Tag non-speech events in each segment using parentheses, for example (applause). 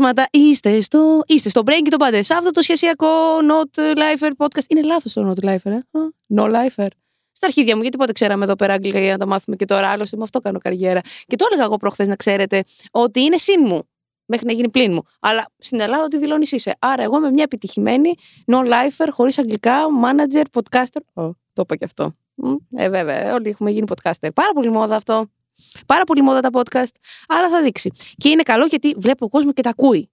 Υπέροχα πλάσματα. Είστε στο, είστε στο Brain και το πάντε. Σε αυτό το σχεσιακό Not Lifer podcast. Είναι λάθος το Not Lifer, ε. Α, No Lifer. Στα αρχίδια μου, γιατί πότε ξέραμε εδώ πέρα αγγλικά για να τα μάθουμε και τώρα. Άλλωστε, με αυτό κάνω καριέρα. Και το έλεγα εγώ προχθές να ξέρετε ότι είναι συν μου. Μέχρι να γίνει πλήν μου. Αλλά στην Ελλάδα ότι δηλώνεις είσαι. Άρα, εγώ είμαι μια επιτυχημένη No Lifer, χωρίς αγγλικά, manager, podcaster. Ω, το είπα και αυτό. Μ, Ε, βέβαια, όλοι έχουμε γίνει podcaster. Πάρα πολύ μόδα αυτό. Πάρα πολύ μόδα τα podcast. Αλλά θα δείξει. Και είναι καλό γιατί βλέπει ο κόσμο και τα ακούει.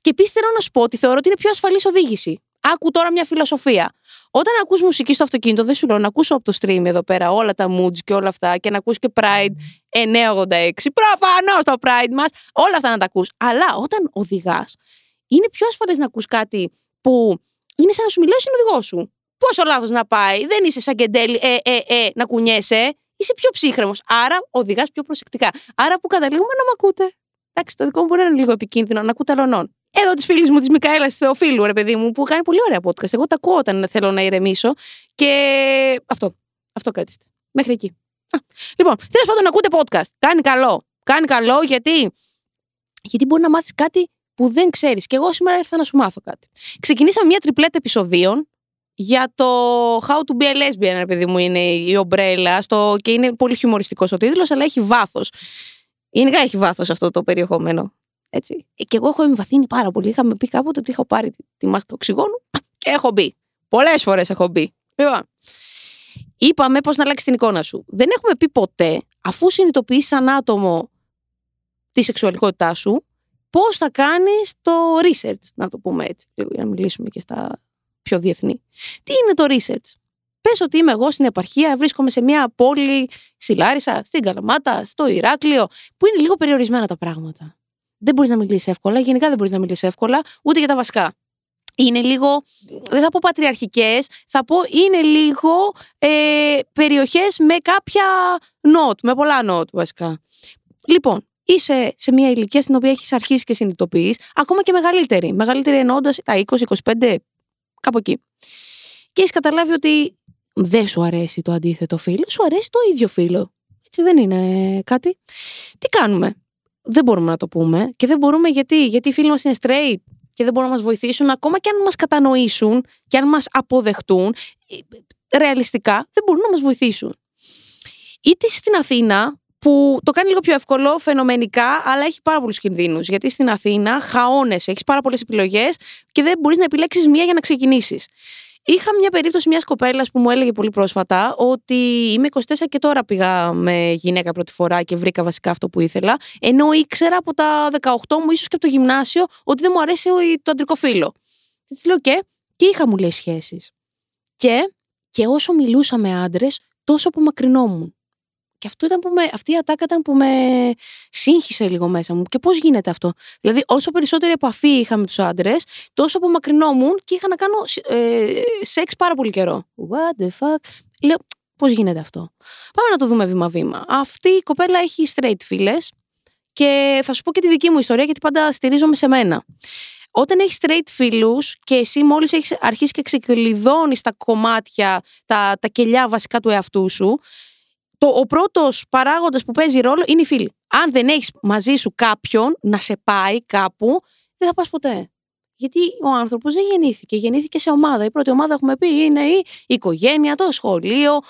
Και επίσης θέλω να σου πω ότι θεωρώ ότι είναι πιο ασφαλής οδήγηση. Άκου τώρα μια φιλοσοφία. Όταν ακούς μουσική στο αυτοκίνητο, δεν σου λέω να ακούσω από το stream εδώ πέρα όλα τα moods και όλα αυτά και να ακούς και Pride 986. Προφανώς το Pride μας, όλα αυτά να τα ακούς. Αλλά όταν οδηγάς, είναι πιο ασφαλές να ακούς κάτι που είναι σαν να σου μιλάει ο συνοδηγός σου. Πόσο λάθος να πάει, δεν είσαι σαν κεντέλη, ε, ε, ε, να κουνιέσαι. Είσαι πιο ψύχρεμος. Άρα οδηγάς πιο προσεκτικά. Άρα που καταλήγουμε να με ακούτε. Εντάξει, το δικό μου μπορεί να είναι λίγο επικίνδυνο να ακούτε αλωνών. Εδώ της φίλης μου της Μικαέλας Θεοφίλου, ρε παιδί μου, που κάνει πολύ ωραία podcast. Εγώ τα ακούω όταν θέλω να ηρεμήσω. Και αυτό. Αυτό κρατήστε. Μέχρι εκεί. Α, Λοιπόν, τέλος πάντων, ακούτε podcast. Κάνει καλό. Κάνει καλό γιατί. Γιατί μπορεί να μάθεις κάτι που δεν ξέρεις. Και εγώ σήμερα ήρθα να σου μάθω κάτι. Ξεκινήσαμε μια τριπλέτα επεισοδίων για το How to be a lesbian, ρε παιδί μου, είναι η ομπρέλα. Στο... Και είναι πολύ χιουμοριστικός ο τίτλος, αλλά έχει βάθος. Γενικά έχει βάθος αυτό το περιεχόμενο. Έτσι. Ε, Και εγώ έχω εμβαθύνει πάρα πολύ. Είχαμε πει κάποτε ότι έχω πάρει τη, τη μάσκα οξυγόνου και έχω μπει. Πολλές φορές έχω μπει. Λοιπόν, είπαμε πώς να αλλάξει την εικόνα σου. Δεν έχουμε πει ποτέ, αφού συνειδητοποιείς σαν άτομο τη σεξουαλικότητά σου, πώς θα κάνεις το research, να το πούμε έτσι, λίγο, για να μιλήσουμε και στα πιο διεθνή. Τι είναι το research; Πες ότι είμαι εγώ στην επαρχία, βρίσκομαι σε μια πόλη στη Λάρισα, στην Καλαμάτα, στο Ηράκλειο, που είναι λίγο περιορισμένα τα πράγματα. Δεν μπορείς να μιλήσεις εύκολα, γενικά δεν μπορείς να μιλήσεις εύκολα, ούτε για τα βασικά. Είναι λίγο, δεν θα πω πατριαρχικές, θα πω είναι λίγο ε, περιοχές με κάποια νότ, με πολλά νότ βασικά. Λοιπόν, είσαι σε μια ηλικία στην οποία έχεις αρχίσει και συνειδητοποιείς, ακόμα και μεγαλύτερη. Μεγαλύτερη εννοώντας τα 20-25, κάπου εκεί. Και έχεις καταλάβει ότι δεν σου αρέσει το αντίθετο φίλο, σου αρέσει το ίδιο φίλο. Έτσι δεν είναι κάτι. Τι κάνουμε; Δεν μπορούμε να το πούμε. Και δεν μπορούμε γιατί. Γιατί οι φίλοι μας είναι straight και δεν μπορούν να μας βοηθήσουν, ακόμα και αν μας κατανοήσουν και αν μας αποδεχτούν, ε, ρεαλιστικά δεν μπορούν να μας βοηθήσουν. Είτε στην Αθήνα, που το κάνει λίγο πιο εύκολο φαινομενικά, αλλά έχει πάρα πολλούς κινδύνους. Γιατί στην Αθήνα χαώνεσαι, έχεις πάρα πολλές επιλογές και δεν μπορείς να επιλέξεις μία για να ξεκινήσεις. Είχα μια περίπτωση μιας κοπέλας που μου έλεγε πολύ πρόσφατα ότι είμαι 24 και τώρα πήγα με γυναίκα πρώτη φορά και βρήκα βασικά αυτό που ήθελα. Ενώ ήξερα από τα 18 μου, ίσως και από το γυμνάσιο, ότι δεν μου αρέσει το αντρικό φύλλο. Και της λέω και, και είχα μου λέει σχέσεις. Και, και όσο μιλούσα με άντρες, τόσο απομακρυνόμουν. Και αυτό ήταν που με, αυτή η ατάκα ήταν που με σύγχυσε λίγο μέσα μου. Και πώς γίνεται αυτό; Δηλαδή, όσο περισσότερη επαφή είχα με τους άντρες, τόσο απομακρυνόμουν και είχα να κάνω ε, σεξ πάρα πολύ καιρό. What the fuck; Λέω, πώς γίνεται αυτό; Πάμε να το δούμε βήμα-βήμα. Αυτή η κοπέλα έχει straight φίλες και θα σου πω και τη δική μου ιστορία γιατί πάντα στηρίζομαι σε μένα. Όταν έχεις straight φίλους και εσύ μόλις έχεις αρχίσει και ξεκλειδώνεις τα κομμάτια, τα, τα κελιά βασικά του εαυτού σου, το, ο πρώτος παράγοντας που παίζει ρόλο είναι οι φίλοι. Αν δεν έχεις μαζί σου κάποιον να σε πάει κάπου, δεν θα πας ποτέ. Γιατί ο άνθρωπος δεν γεννήθηκε. Γεννήθηκε σε ομάδα. Η πρώτη ομάδα, έχουμε πει, είναι η οικογένεια, το σχολείο.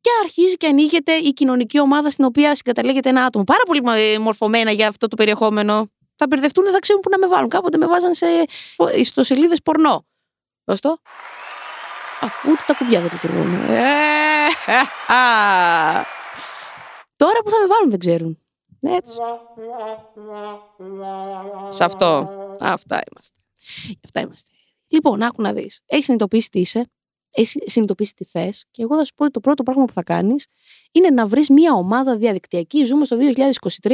Και αρχίζει και ανοίγεται η κοινωνική ομάδα στην οποία συγκαταλέγεται ένα άτομο. Πάρα πολύ ε, μορφωμένα για αυτό το περιεχόμενο. Θα μπερδευτούν, δεν θα ξέρουν πού να με βάλουν. Κάποτε με βάζαν σε ιστοσελίδες πορνό. Δώστο. Α, ούτε τα κουμπιά δεν λειτουργούν. Ε, α, α. Τώρα που θα με βάλουν δεν ξέρουν. Έτσι. Σε αυτό. Αυτά είμαστε. Αυτά είμαστε. Λοιπόν, άκου να δεις. Έχεις συνειδητοποιήσει τι είσαι. Έχεις συνειδητοποιήσει τι θες. Και εγώ θα σου πω ότι το πρώτο πράγμα που θα κάνεις είναι να βρεις μια ομάδα διαδικτυακή. Ζούμε στο 2023,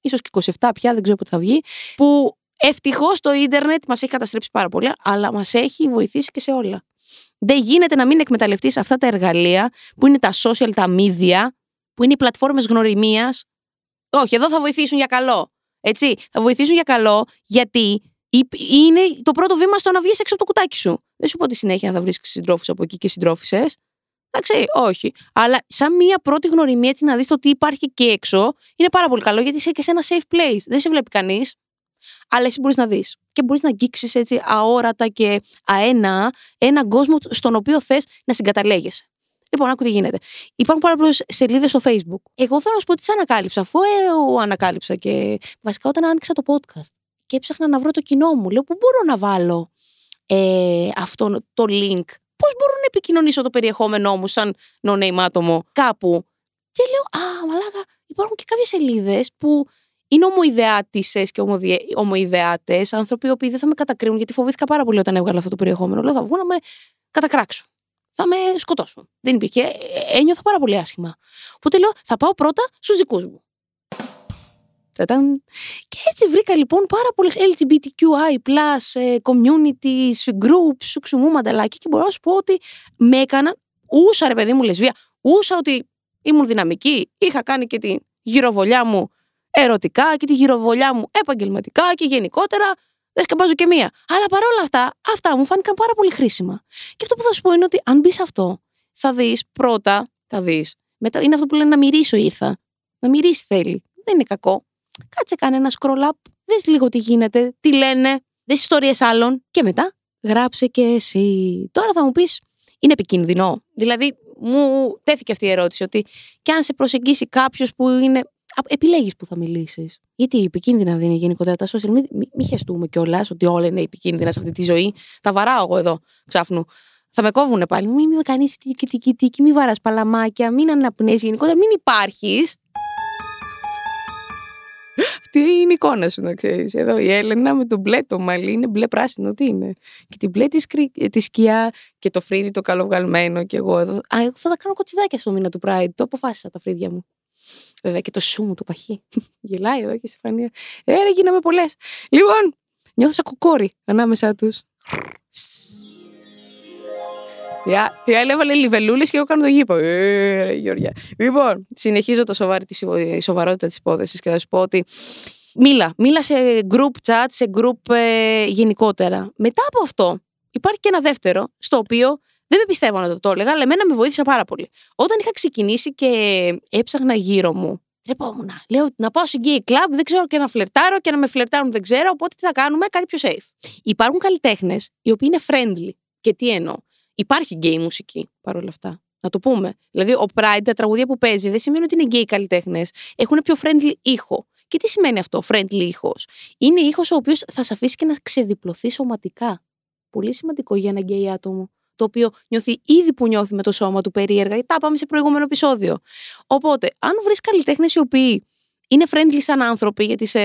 ίσως και 27 πια, δεν ξέρω πότε θα βγει. Που ευτυχώς το ίντερνετ μας έχει καταστρέψει πάρα πολύ, αλλά μας έχει βοηθήσει και σε όλα. Δεν γίνεται να μην εκμεταλλευτείς αυτά τα εργαλεία που είναι τα social, τα media, που είναι οι πλατφόρμες γνωριμίας. Όχι, εδώ θα βοηθήσουν για καλό. Έτσι, θα βοηθήσουν για καλό γιατί είναι το πρώτο βήμα στο να βγεις έξω από το κουτάκι σου. Δεν σου πω ότι συνέχεια θα βρεις συντρόφους από εκεί και συντρόφισε. Εντάξει, όχι. Αλλά σαν μία πρώτη γνωριμία έτσι να δεις το τι υπάρχει και έξω, είναι πάρα πολύ καλό γιατί είσαι και σε ένα safe place. Δεν σε βλέπει κανείς, αλλά εσύ μπορείς να δεις. Και μπορείς να αγγίξεις έτσι αόρατα και αένα έναν κόσμο στον οποίο θες να συγκαταλέγεσαι. Λοιπόν, άκου τι γίνεται. Υπάρχουν πάρα πολλές σελίδες στο Facebook. Εγώ θέλω να σου πω τι ανακάλυψα, αφού ε, ανακάλυψα και βασικά όταν άνοιξα το podcast και έψαχνα να βρω το κοινό μου, λέω πού μπορώ να βάλω ε, αυτό το link; Πώς μπορώ να επικοινωνήσω το περιεχόμενό μου σαν no-name άτομο κάπου; Και λέω, Α, μαλάκα, υπάρχουν και κάποιες σελίδες που είναι ομοειδεάτησε και ομοειδεάτε, άνθρωποι οι οποίοι δεν θα με κατακρίνουν, γιατί φοβήθηκα πάρα πολύ όταν έβγαλα αυτό το περιεχόμενο. Λέω, θα βγουν να με κατακράξουν θα με σκοτώσουν. Δεν υπήρχε. Ε, ε, ένιωθα πάρα πολύ άσχημα. Οπότε λέω, θα πάω πρώτα στους δικούς μου. Και έτσι βρήκα λοιπόν πάρα πολλές LGBTQI, ε, communities, groups, σουξουμού, μανταλάκι και μπορώ να σου πω ότι με έκαναν. Ούσα ρε παιδί μου λεσβία, ούσα ότι ήμουν δυναμική, είχα κάνει και τη γυροβολιά μου ερωτικά και τη γυροβολιά μου επαγγελματικά και γενικότερα δεν σκαμπάζω και μία. Αλλά παρόλα αυτά, αυτά μου φάνηκαν πάρα πολύ χρήσιμα. Και αυτό που θα σου πω είναι ότι αν μπεις αυτό, θα δεις πρώτα, θα δεις. Μετά είναι αυτό που λένε να μυρίσω ήρθα. Να μυρίσει θέλει. Δεν είναι κακό. Κάτσε κάνε ένα scroll up. Δες λίγο τι γίνεται, τι λένε, δες ιστορίες άλλων. Και μετά γράψε και εσύ. Τώρα θα μου πεις, είναι επικίνδυνο. Δηλαδή, μου τέθηκε αυτή η ερώτηση ότι και αν σε προσεγγίσει κάποιος που είναι επιλέγεις που θα μιλήσεις. Γιατί επικίνδυνα δεν είναι γενικότερα τα social. Μην μη, μη χεστούμε κιόλας ότι όλα είναι επικίνδυνα σε αυτή τη ζωή. Τα βαράω εγώ εδώ ξάφνου. Θα με κόβουνε πάλι. Μην μη κάνεις τiki μην βαράς παλαμάκια, μην αναπνέεις γενικότερα, μην υπάρχεις. Αυτή είναι η εικόνα σου, να ξέρεις. Εδώ η Έλενα με το μπλε το μαλλί είναι μπλε πράσινο. Τι είναι; Και την μπλε τη, τη σκιά και το φρύδι το καλοβγαλμένο. Και εγώ εδώ. Α, εγώ θα τα κάνω κοτσιδάκια στο μήνα του Pride. Το αποφάσισα τα φρύδια μου. Βέβαια και το σου μου το παχύ. (laughs) Γελάει εδώ και η Στεφανία. Ε, γίναμε πολλές. Λοιπόν, νιώθω σαν κοκόρι ανάμεσά τους. Τι άλλη έβαλε λιβελούλε και εγώ κάνω το γήπο. Ε, Γεωργιά. Λοιπόν, συνεχίζω το σοβαρή, τη σοβαρότητα τη υπόθεση και θα σου πω ότι μίλα. Μίλα σε group chat, σε group ε, γενικότερα. Μετά από αυτό υπάρχει και ένα δεύτερο, στο οποίο δεν με πιστεύω να το, το έλεγα, αλλά εμένα με βοήθησε πάρα πολύ. Όταν είχα ξεκινήσει και έψαχνα γύρω μου, τρεπόμουν. Λέω να πάω σε gay club, δεν ξέρω και να φλερτάρω και να με φλερτάρουν δεν ξέρω, οπότε τι θα κάνουμε, κάτι πιο safe. Υπάρχουν καλλιτέχνες οι οποίοι είναι friendly. Και τι εννοώ. Υπάρχει gay μουσική παρόλα αυτά. Να το πούμε. Δηλαδή, ο Pride, τα τραγουδία που παίζει, δεν σημαίνει ότι είναι gay καλλιτέχνες. Έχουν πιο friendly ήχο. Και τι σημαίνει αυτό, friendly ήχος; Είναι ήχος ο οποίος θα σε αφήσει και να ξεδιπλωθεί σωματικά. Πολύ σημαντικό για ένα gay άτομο το οποίο νιώθει ήδη που νιώθει με το σώμα του περίεργα. Τα πάμε σε προηγούμενο επεισόδιο. Οπότε, αν βρεις καλλιτέχνες οι οποίοι είναι friendly σαν άνθρωποι, γιατί σε,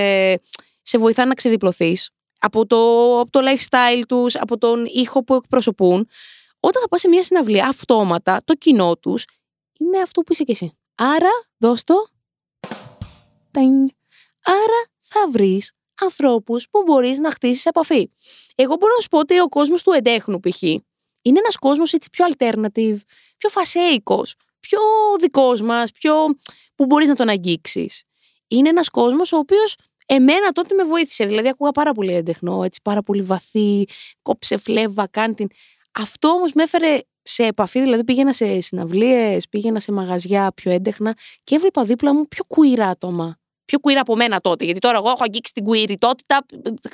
σε βοηθάνε να ξεδιπλωθείς από το, από το lifestyle τους, από τον ήχο που εκπροσωπούν, όταν θα πας σε μια συναυλία, αυτόματα το κοινό τους είναι αυτό που είσαι κι εσύ. Άρα, δώσ' το. Άρα θα βρεις ανθρώπους που μπορείς να χτίσεις επαφή. Εγώ μπορώ να σου πω ότι ο κόσμος του εντέχνου, π.χ., είναι ένας κόσμος έτσι πιο alternative, πιο φασέικος, πιο δικός μας, πιο. που μπορείς να τον αγγίξεις. Είναι ένας κόσμος ο οποίος εμένα τότε με βοήθησε. Δηλαδή, ακούγα πάρα πολύ έντεχνο, έτσι, πάρα πολύ βαθύ, κόψε φλέβα, κάνει την. Αυτό όμως με έφερε σε επαφή, δηλαδή πήγαινα σε συναυλίες, πήγαινα σε μαγαζιά πιο έντεχνα και έβλεπα δίπλα μου πιο queer άτομα. Πιο queer από μένα τότε, γιατί τώρα εγώ έχω αγγίξει την queerιτότητα,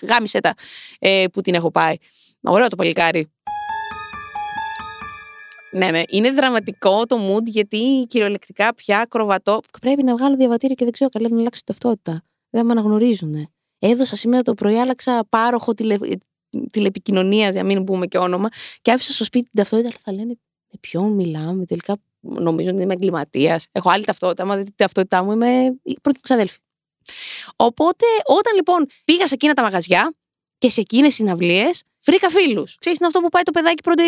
γάμισε τα ε, που την έχω πάει. Ωραίο το παλικάρι. Ναι, ναι. Είναι δραματικό το mood γιατί κυριολεκτικά πια κροβατό. Πρέπει να βγάλω διαβατήριο και δεν ξέρω καλά να αλλάξω ταυτότητα. Δεν με αναγνωρίζουν. Έδωσα σήμερα το πρωί, άλλαξα πάροχο τηλε... τηλεπικοινωνίας, για να μην πούμε και όνομα, και άφησα στο σπίτι την ταυτότητα. Αλλά θα λένε με ποιον μιλάμε. Τελικά νομίζω ότι είμαι εγκληματίας. Έχω άλλη ταυτότητα. Αν δείτε την ταυτότητά μου, είμαι η πρώτη μου ξαδέλφη. Οπότε, όταν λοιπόν πήγα σε εκείνα τα μαγαζιά και σε εκείνες συναυλίες, Βρήκα φίλους. Ξέρεις, είναι αυτό που πάει το παιδάκι πρώτη,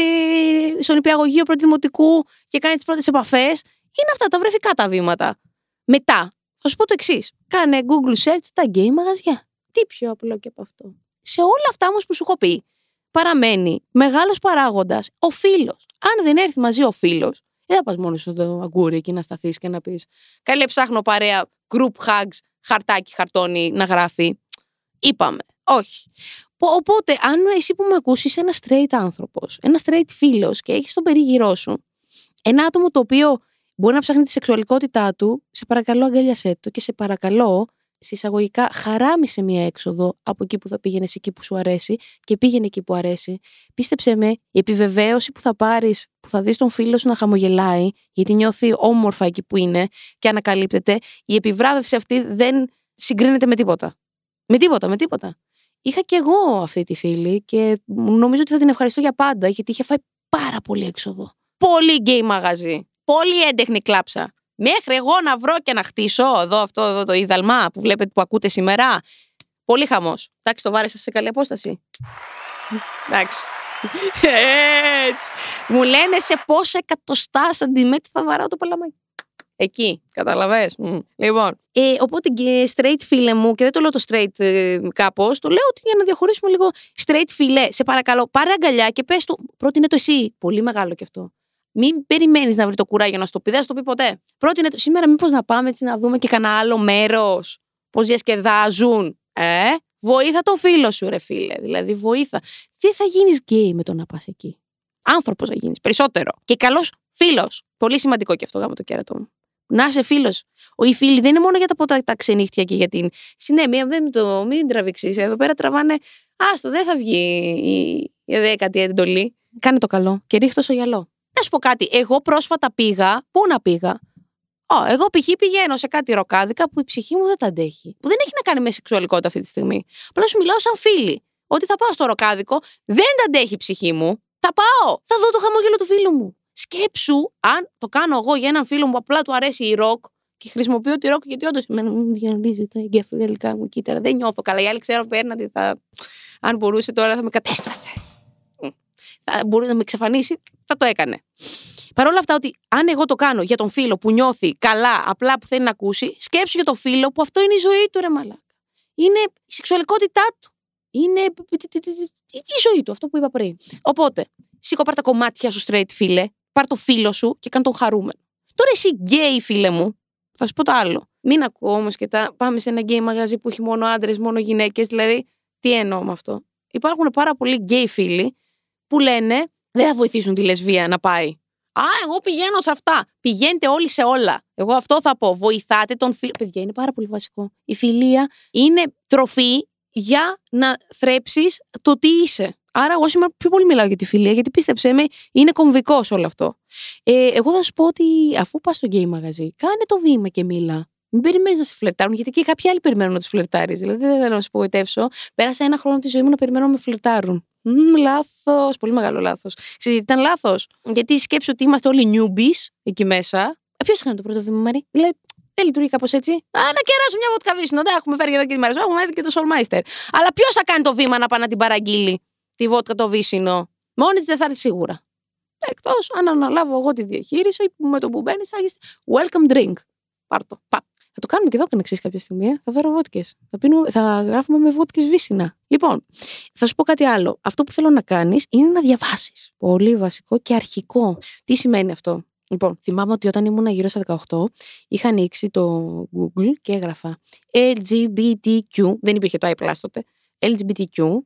στον υπηαγωγείο πρώτη δημοτικού και κάνει τις πρώτες επαφές. Είναι αυτά τα βρεφικά τα βήματα. Μετά, θα σου πω το εξής. Κάνε Google search τα gay μαγαζιά. Τι πιο απλό και από αυτό. Σε όλα αυτά όμως που σου έχω πει, παραμένει μεγάλος παράγοντας ο φίλος. Αν δεν έρθει μαζί ο φίλος, δεν θα πας μόνος στο αγκούρι εκεί να σταθείς και να πεις Καλέ, ψάχνω παρέα, group hugs, χαρτάκι, χαρτόνι να γράφει. Είπαμε. Όχι. Οπότε, αν εσύ που με ακούσεις ένας straight άνθρωπος, ένας straight φίλος και έχεις τον περίγυρό σου ένα άτομο το οποίο μπορεί να ψάχνει τη σεξουαλικότητά του, σε παρακαλώ αγκαλιασέ το και σε παρακαλώ συσσαγωγικά χαράμισε μία έξοδο από εκεί που θα πήγαινες εκεί που σου αρέσει και πήγαινε εκεί που αρέσει. Πίστεψε με, η επιβεβαίωση που θα πάρεις, που θα δεις τον φίλο σου να χαμογελάει, γιατί νιώθει όμορφα εκεί που είναι και ανακαλύπτεται, η επιβράβευση αυτή δεν συγκρίνεται με τίποτα. Με τίποτα, με τίποτα. Είχα και εγώ αυτή τη φίλη και νομίζω ότι θα την ευχαριστώ για πάντα γιατί είχε φάει πάρα πολύ έξοδο. Πολύ γκέι μαγαζί. Πολύ έντεχνη κλάψα. Μέχρι εγώ να βρω και να χτίσω εδώ αυτό εδώ το είδαλμα που βλέπετε που ακούτε σήμερα. Πολύ χαμός. Εντάξει, το βάρεσα σε καλή απόσταση. Εντάξει. Έτσι. Μου λένε σε πόσα εκατοστά σαντιμέτρη θα βαράω το παλαμάκι. Εκεί, καταλαβες; Λοιπόν, ε, οπότε και straight φίλε μου, και δεν το λέω το straight ε, κάπως, το λέω ότι για να διαχωρίσουμε λίγο straight φίλε, σε παρακαλώ, πάρε αγκαλιά και πες του, πρότεινε το εσύ. Πολύ μεγάλο κι αυτό. Μην περιμένεις να βρει το κουράγιο να στο πει, δεν θα το πει ποτέ. Πρότεινε το, σήμερα μήπως να πάμε έτσι να δούμε και κανένα άλλο μέρος, πώς διασκεδάζουν. Ε, βοήθα το φίλο σου, ρε φίλε. Δηλαδή, βοήθα. Τι θα γίνεις γκέι με το να πας εκεί; Άνθρωπος θα γίνεις, περισσότερο. Και καλός φίλος. Πολύ σημαντικό και αυτό γάμο το κέρατο μου. Να είσαι φίλος. Οι φίλοι δεν είναι μόνο για τα ποτά τα ξενύχτια και για την. Συνέμεια, δεν το, μην τραβήξεις. Εδώ πέρα τραβάνε. Άστο, δεν θα βγει η, η δέκατη εντολή. Κάνε το καλό και ρίχτω στο γυαλό. Να σου πω κάτι. Εγώ πρόσφατα πήγα. Πού να πήγα; Ω, εγώ π.χ. πηγαίνω σε κάτι ροκάδικα που η ψυχή μου δεν τα αντέχει. Που δεν έχει να κάνει με σεξουαλικότητα αυτή τη στιγμή. Απλά σου μιλάω σαν φίλη. Ότι θα πάω στο ροκάδικο, δεν τα αντέχει η ψυχή μου. Θα πάω. Θα δω το χαμόγελο του φίλου μου. Σκέψου, αν το κάνω εγώ για έναν φίλο μου που απλά του αρέσει η ροκ και χρησιμοποιώ τη ροκ γιατί όντως με διαλύζει τα εγκεφαλικά μου κύτταρα. Δεν νιώθω καλά. Οι άλλοι ξέρω πέρνατε. Θα... Αν μπορούσε τώρα θα με κατέστραφε. Θα μπορούσε να με εξαφανίσει, θα το έκανε. Παρ' όλα αυτά, ότι αν εγώ το κάνω για τον φίλο που νιώθει καλά, απλά που θέλει να ακούσει, σκέψου για τον φίλο που αυτό είναι η ζωή του, ρε μαλάκα. Είναι η σεξουαλικότητά του. Είναι η ζωή του, αυτό που είπα πριν. Οπότε, σήκω πάρ τα κομμάτια σου straight, φίλε, πάρ το φίλο σου και κάνε τον χαρούμενο. Τώρα εσύ γκέι, φίλε μου, θα σου πω το άλλο. Μην ακούω όμως και τα πάμε σε ένα γκέι μαγαζί που έχει μόνο άντρες, μόνο γυναίκες. Δηλαδή, τι εννοώ με αυτό. Υπάρχουν πάρα πολλοί γκέι φίλοι που λένε δεν θα βοηθήσουν τη λεσβία να πάει. Α, εγώ πηγαίνω σε αυτά. Πηγαίνετε όλοι σε όλα. Εγώ αυτό θα πω. Βοηθάτε τον φίλο. Παιδιά, είναι πάρα πολύ βασικό. Η φιλία είναι τροφή για να θρέψεις το τι είσαι. Άρα, εγώ σήμερα πιο πολύ μιλάω για τη φιλία, γιατί πίστεψέ με, είναι κομβικός όλο αυτό. Ε, εγώ θα σου πω ότι αφού πας στο γκέι μαγαζί, κάνε το βήμα και μίλα. Μην περιμένεις να σε φλερτάρουν, γιατί και κάποιοι άλλοι περιμένουν να τους φλερτάρεις. Δηλαδή, δεν θέλω να σου απογοητεύσω. Πέρασα ένα χρόνο τη ζωή μου να περιμένω να με φλερτάρουν. Λάθος. Πολύ μεγάλο λάθος. Ξέρετε, ήταν λάθος. Γιατί σκέψω ότι είμαστε όλοι newbies εκεί μέσα. Ε, Ποιος έκανε το πρώτο βήμα, Μαρή; Δηλαδή, δεν λειτουργεί κάπως έτσι. Α, να κεράσω μια βότκα βύσινο. Δεν έχουμε φέρει εδώ και τη μέρα. Έχουμε φέρει και το Soulmeister. Αλλά ποιος θα κάνει το βήμα να πάει να την παραγγείλει; Τη βότκα το βύσινο. Μόνη της δεν θα έρθει σίγουρα. Εκτός αν αναλάβω εγώ τη διαχείριση με το που μπαίνεις, θα έχεις welcome drink. Πάρτο. Πα. Θα το κάνουμε και εδώ εξή κάποια στιγμή. Ε. Θα φέρω βότκες. Θα, θα γράφουμε με βότκες βύσινα. Λοιπόν, θα σου πω κάτι άλλο. Αυτό που θέλω να κάνεις είναι να διαβάσεις. Πολύ βασικό και αρχικό. Τι σημαίνει αυτό; Λοιπόν, θυμάμαι ότι όταν ήμουν γύρω στα 18, είχα ανοίξει το Google και έγραφα LGBTQ. Δεν υπήρχε το I τότε. LGBTQ.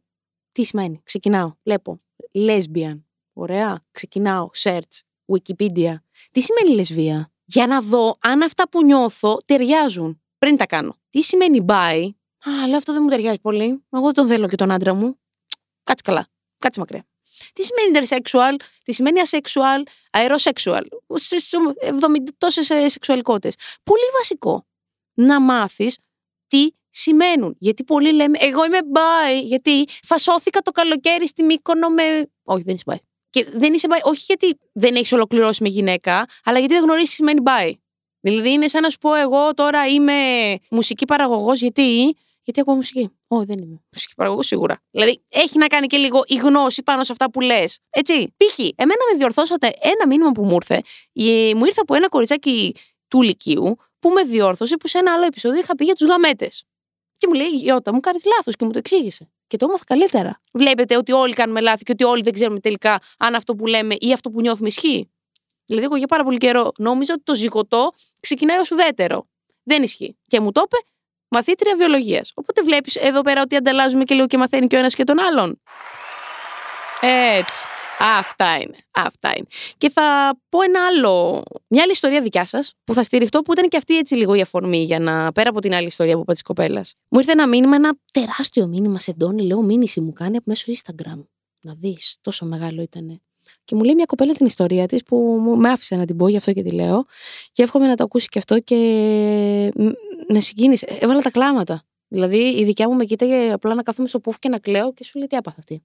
Τι σημαίνει. Ξεκινάω. Βλέπω. Lesbian. Ωραία. Ξεκινάω. Search. Wikipedia. Τι σημαίνει λεσβία; Για να δω αν αυτά που νιώθω ταιριάζουν πριν τα κάνω. Τι σημαίνει bye. Α, αλλά αυτό δεν μου ταιριάζει πολύ. Εγώ δεν τον θέλω και τον άντρα μου. Κάτσε καλά. Κάτσε μακριά. Τι σημαίνει intersexual, τι σημαίνει asexual, aerosexual. 70 τόσες σεξουαλικότητες. Πολύ βασικό να μάθεις τι σημαίνουν. Γιατί πολλοί λέμε, Εγώ είμαι bye, γιατί φασώθηκα το καλοκαίρι στη Μύκονο με. Όχι, δεν είσαι bye. Και δεν είσαι bye, όχι γιατί δεν έχεις ολοκληρώσει με γυναίκα, αλλά γιατί δεν γνωρίζεις τι σημαίνει bye. Δηλαδή είναι σαν να σου πω εγώ τώρα είμαι μουσική παραγωγός, γιατί; Γιατί ακούω μουσική. Όχι, δεν είμαι μουσική παραγωγός σίγουρα. Δηλαδή έχει να κάνει και λίγο η γνώση πάνω σε αυτά που λες. Έτσι. Π.χ. εμένα με διορθώσατε ένα μήνυμα που μου ήρθε. Μου ήρθε από ένα κοριτσάκι του Λυκείου που με διόρθωσε που σε ένα άλλο επεισόδιο είχα πει για τους γαμέτες. Και μου λέει, Ιώτα, μου κάνεις λάθος και μου το εξήγησε. Και το έμαθα καλύτερα. Βλέπετε ότι όλοι κάνουμε λάθη και ότι όλοι δεν ξέρουμε τελικά αν αυτό που λέμε ή αυτό που νιώθουμε ισχύει; Δηλαδή, εγώ για πάρα πολύ καιρό νόμιζα ότι το ζυγωτό ξεκινάει ως ουδέτερο. Δεν ισχύει. Και μου το είπε μαθήτρια βιολογίας. Οπότε βλέπεις εδώ πέρα ότι ανταλλάζουμε και λίγο και μαθαίνει και ο ένας και τον άλλον. Έτσι. Αυτά είναι. Αυτά είναι. Και θα πω ένα άλλο, μια άλλη ιστορία δικιά σας που θα στηριχτώ, που ήταν και αυτή έτσι λίγο η αφορμή για να πέρα από την άλλη ιστορία που είπα της κοπέλας. Μου ήρθε ένα μήνυμα, ένα τεράστιο μήνυμα σε εντώνει, λέω μήνυση μου κάνει από μέσω Instagram. Να δεις, τόσο μεγάλο ήταν. Και μου λέει μια κοπέλα την ιστορία της που με άφησε να την πω, γι' αυτό και τη λέω. Και εύχομαι να το ακούσει και αυτό και με συγκίνησε. Έβαλα τα κλάματα. Δηλαδή η δικιά μου με κοίταγε απλά να κάθομαι στο πούφ και να κλαίω και σου λέει τι έπαθα αυτή.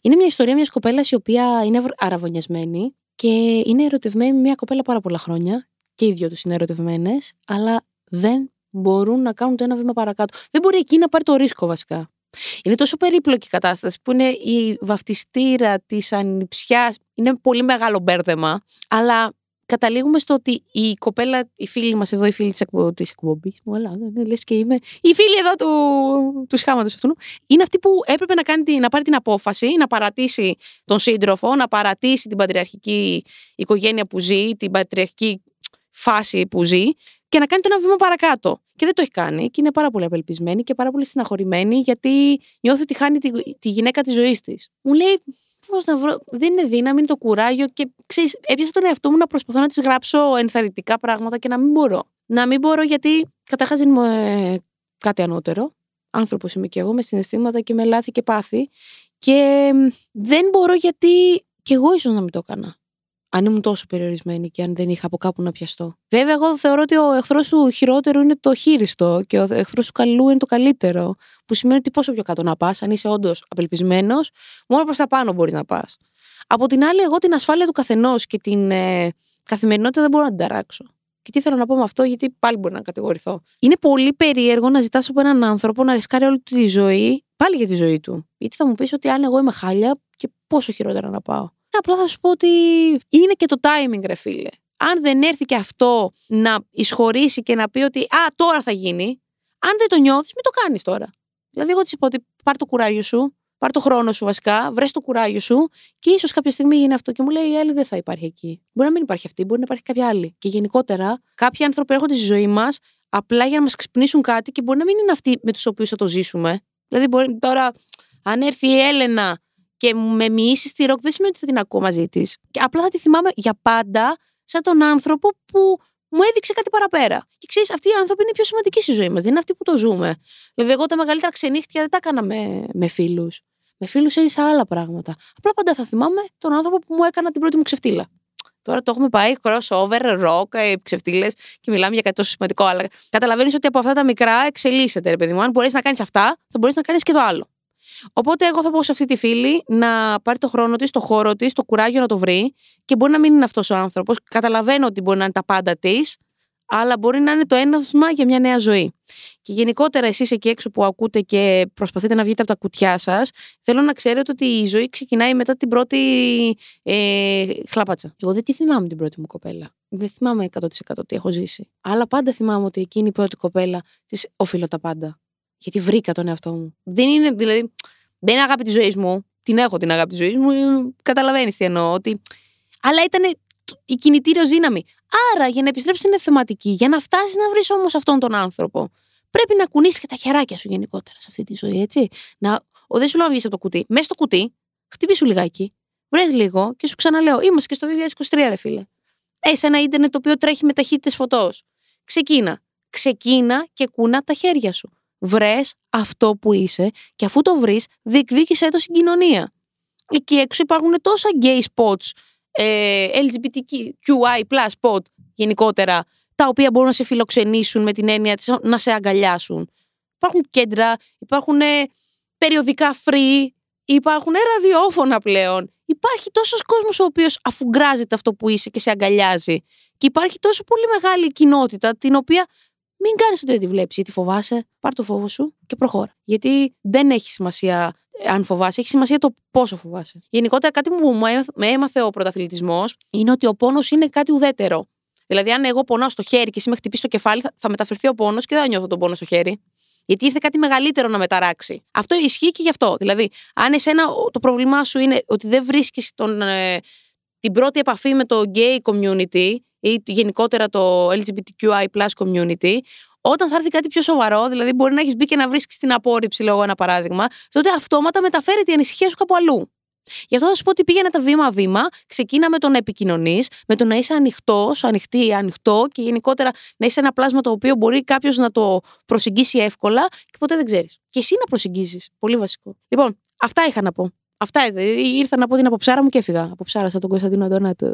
Είναι μια ιστορία μιας κοπέλας η οποία είναι αραβωνιασμένη και είναι ερωτευμένη με μια κοπέλα πάρα πολλά χρόνια. Και οι δυο τους είναι ερωτευμένες, αλλά δεν μπορούν να κάνουν το ένα βήμα παρακάτω. Δεν μπορεί εκεί να πάρει το ρίσκο βασικά. Είναι τόσο περίπλοκη η κατάσταση που είναι η βαφτιστήρα της ανιψιάς. Είναι πολύ μεγάλο μπέρδεμα, αλλά καταλήγουμε στο ότι η κοπέλα, η φίλη μας εδώ, η φίλη της εκπομπής, μου λες και είμαι. Η φίλη εδώ του, του σχάματος αυτού, είναι αυτή που έπρεπε να, κάνει, να πάρει την απόφαση να παρατήσει τον σύντροφο, να παρατήσει την πατριαρχική οικογένεια που ζει, την πατριαρχική φάση που ζει και να κάνει το ένα βήμα παρακάτω. Και δεν το έχει κάνει και είναι πάρα πολύ απελπισμένη και πάρα πολύ στεναχωρημένη γιατί νιώθει ότι χάνει τη, τη γυναίκα της ζωής της. Μου λέει, πώς να βρω. Δεν είναι δύναμη, είναι το κουράγιο και ξέρεις, έπιασα τον εαυτό μου να προσπαθώ να τη γράψω ενθαρρυντικά πράγματα και να μην μπορώ. Να μην μπορώ γιατί καταρχάς δεν είμαι κάτι ανώτερο. Άνθρωπος είμαι κι εγώ με συναισθήματα και με λάθη και πάθη. Και δεν μπορώ γιατί κι εγώ ίσως να μην το έκανα αν ήμουν τόσο περιορισμένη και αν δεν είχα από κάπου να πιαστώ. Βέβαια, εγώ θεωρώ ότι ο εχθρός του χειρότερου είναι το χείριστο και ο εχθρός του καλού είναι το καλύτερο. Που σημαίνει ότι πόσο πιο κάτω να πας, αν είσαι όντως απελπισμένος, μόνο προς τα πάνω μπορείς να πας. Από την άλλη, εγώ την ασφάλεια του καθενός και την ε, καθημερινότητα δεν μπορώ να την ταράξω. Και τι θέλω να πω με αυτό, γιατί πάλι μπορεί να κατηγορηθώ. Είναι πολύ περίεργο να ζητάς από έναν άνθρωπο να ρισκάρει όλη τη ζωή, πάλι για τη ζωή του. Γιατί θα μου πεις ότι αν εγώ είμαι χάλια, και πόσο χειρότερα να πάω. Απλά θα σου πω ότι είναι και το timing, ρε φίλε. Αν δεν έρθει και αυτό να εισχωρήσει και να πει ότι Α, τώρα θα γίνει, αν δεν το νιώθεις, μην το κάνεις τώρα. Δηλαδή, εγώ της είπα ότι πάρ το κουράγιο σου, πάρ το χρόνο σου βασικά, βρες το κουράγιο σου και ίσως κάποια στιγμή γίνει αυτό. Και μου λέει η άλλη δεν θα υπάρχει εκεί. Μπορεί να μην υπάρχει αυτή, μπορεί να υπάρχει κάποια άλλη. Και γενικότερα, κάποιοι άνθρωποι έρχονται στη ζωή μας απλά για να μας ξυπνήσουν κάτι και μπορεί να μην είναι αυτοί με τους οποίους θα το ζήσουμε. Δηλαδή, μπορεί τώρα, αν έρθει η Έλενα και με μοιήσει στη ροκ, δεν σημαίνει ότι θα την ακούω μαζί της. Απλά θα τη θυμάμαι για πάντα σαν τον άνθρωπο που μου έδειξε κάτι παραπέρα. Και ξέρεις, αυτοί οι άνθρωποι είναι πιο σημαντικοί στη ζωή μας. Δεν είναι αυτοί που το ζούμε. Δηλαδή, εγώ τα μεγαλύτερα ξενύχτια δεν τα έκανα με, με φίλους. Με φίλους έζησα άλλα πράγματα. Απλά πάντα θα θυμάμαι τον άνθρωπο που μου έκανα την πρώτη μου ξεφτύλα. Τώρα το έχουμε πάει crossover, rock, ε, ξεφτύλες και μιλάμε για κάτι τόσο σημαντικό. Αλλά καταλαβαίνεις ότι από αυτά τα μικρά εξελίσσεται, ρε παιδί μου. Αν μπορείς να κάνεις αυτά, θα μπορείς να κάνεις και το άλλο. Οπότε, εγώ θα πω σε αυτή τη φίλη να πάρει το χρόνο της, το χώρο της, το κουράγιο να το βρει και μπορεί να μην είναι αυτός ο άνθρωπος. Καταλαβαίνω ότι μπορεί να είναι τα πάντα της, αλλά μπορεί να είναι το έναυσμα για μια νέα ζωή. Και γενικότερα, εσείς εκεί έξω που ακούτε και προσπαθείτε να βγείτε από τα κουτιά σας, θέλω να ξέρετε ότι η ζωή ξεκινάει μετά την πρώτη ε, χλαπάτσα. Εγώ δεν τη θυμάμαι την πρώτη μου κοπέλα. Δεν θυμάμαι 100% τι έχω ζήσει. Αλλά πάντα θυμάμαι ότι εκείνη η πρώτη κοπέλα της οφείλω τα πάντα γιατί βρήκα τον εαυτό μου. Δεν είναι, δηλαδή, δεν είναι αγάπη της ζωής μου. Την έχω την αγάπη της ζωής μου. Καταλαβαίνεις τι εννοώ. Ότι... Αλλά ήταν η κινητήριο δύναμη. Άρα, για να επιστρέψεις είναι θεματική, για να φτάσεις να βρεις όμως αυτόν τον άνθρωπο, πρέπει να κουνήσεις και τα χεράκια σου γενικότερα σε αυτή τη ζωή, έτσι. Να, ο, δεν σου λέω να βγεις από το κουτί. Μέσα στο κουτί, χτυπήσου λιγάκι, βρες λίγο και σου ξαναλέω, είμαστε και στο 2023, ρε φίλε. Έχει ένα ίντερνετ το οποίο τρέχει με ταχύτητες φωτός. Ξεκίνα. Ξεκίνα και κούνα τα χέρια σου βρες αυτό που είσαι και αφού το βρεις, διεκδίκησε το στην κοινωνία. Εκεί έξω υπάρχουν τόσα gay spots, ε, LGBTQI plus spot γενικότερα, τα οποία μπορούν να σε φιλοξενήσουν με την έννοια της να σε αγκαλιάσουν. Υπάρχουν κέντρα, υπάρχουν ε, περιοδικά free, υπάρχουν ραδιόφωνα πλέον. Υπάρχει τόσος κόσμος ο οποίος αφουγκράζεται αυτό που είσαι και σε αγκαλιάζει. Και υπάρχει τόσο πολύ μεγάλη κοινότητα την οποία μην κάνεις ότι δεν τη βλέπεις ή τη φοβάσαι. Πάρ το φόβο σου και προχώρα. Γιατί δεν έχει σημασία αν φοβάσαι, έχει σημασία το πόσο φοβάσαι. Γενικότερα, κάτι που με έμαθε ο πρωταθλητισμός είναι ότι ο πόνος είναι κάτι ουδέτερο. Δηλαδή, αν εγώ πονάω στο χέρι και εσύ με χτυπήσεις το κεφάλι, θα, θα μεταφερθεί ο πόνος και δεν θα νιώθω τον πόνο στο χέρι. Γιατί ήρθε κάτι μεγαλύτερο να μεταράξει. Αυτό ισχύει και γι' αυτό. Δηλαδή, αν εσένα το πρόβλημά σου είναι ότι δεν βρίσκεις ε, την πρώτη επαφή με το gay community ή γενικότερα το LGBTQI community, όταν θα έρθει κάτι πιο σοβαρό, δηλαδή μπορεί να έχεις μπει και να βρίσκεις την απόρριψη, λόγω ένα παράδειγμα, τότε αυτόματα μεταφέρει την ανησυχία σου κάπου αλλού. Γι' αυτό θα σου πω ότι πήγαινε τα βήμα-βήμα, ξεκίνα με το να επικοινωνείς, με το να είσαι ανοιχτός, ανοιχτή, ανοιχτό και γενικότερα να είσαι ένα πλάσμα το οποίο μπορεί κάποιος να το προσεγγίσει εύκολα και ποτέ δεν ξέρεις. Και εσύ να προσεγγίσει. Πολύ βασικό. Λοιπόν, αυτά είχα να πω. Αυτά ήρθα να πω την αποψάρα μου και έφυγα. Αποψάρασα τον Κωνσταντίνο Αντωνάτου.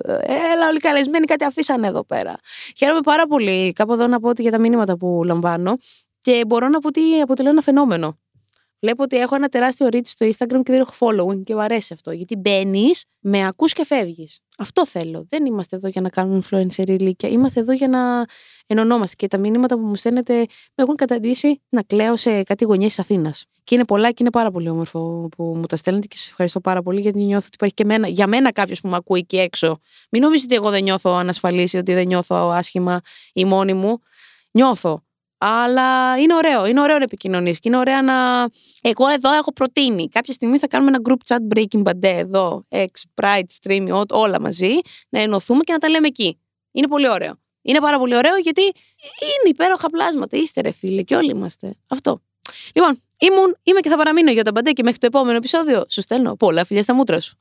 Έλα, όλοι καλεσμένοι κάτι αφήσανε εδώ πέρα. Χαίρομαι πάρα πολύ. Κάπου εδώ να πω ότι για τα μηνύματα που λαμβάνω και μπορώ να πω ότι αποτελεί ένα φαινόμενο. Βλέπω ότι έχω ένα τεράστιο reach στο Instagram και δεν έχω following και μου αρέσει αυτό. Γιατί μπαίνεις, με ακούς και φεύγεις. Αυτό θέλω. Δεν είμαστε εδώ για να κάνουμε influencer ηλικία. Είμαστε εδώ για να ενωνόμαστε. Και τα μηνύματα που μου στέλνετε με έχουν καταντήσει να κλαίω σε κάτι γωνιές της Αθήνας. Και είναι πολλά και είναι πάρα πολύ όμορφο που μου τα στέλνετε και σας ευχαριστώ πάρα πολύ γιατί νιώθω ότι υπάρχει και μένα, για μένα κάποιος που με ακούει εκεί έξω. Μην νομίζετε ότι εγώ δεν νιώθω ανασφαλής ή ότι δεν νιώθω άσχημα ή μόνη μου. Νιώθω. Αλλά είναι ωραίο, είναι ωραίο να επικοινωνεί και είναι ωραία να. Εγώ εδώ έχω προτείνει. Κάποια στιγμή θα κάνουμε ένα group chat breaking bad εδώ, ex, pride, stream, όλα μαζί, να ενωθούμε και να τα λέμε εκεί. Είναι πολύ ωραίο. Είναι πάρα πολύ ωραίο γιατί είναι υπέροχα πλάσματα. Είστε ρε φίλε και όλοι είμαστε. Αυτό. Λοιπόν, ήμουν, είμαι και θα παραμείνω για τα μπαντέ και μέχρι το επόμενο επεισόδιο σου στέλνω πολλά φιλιά στα μούτρα σου.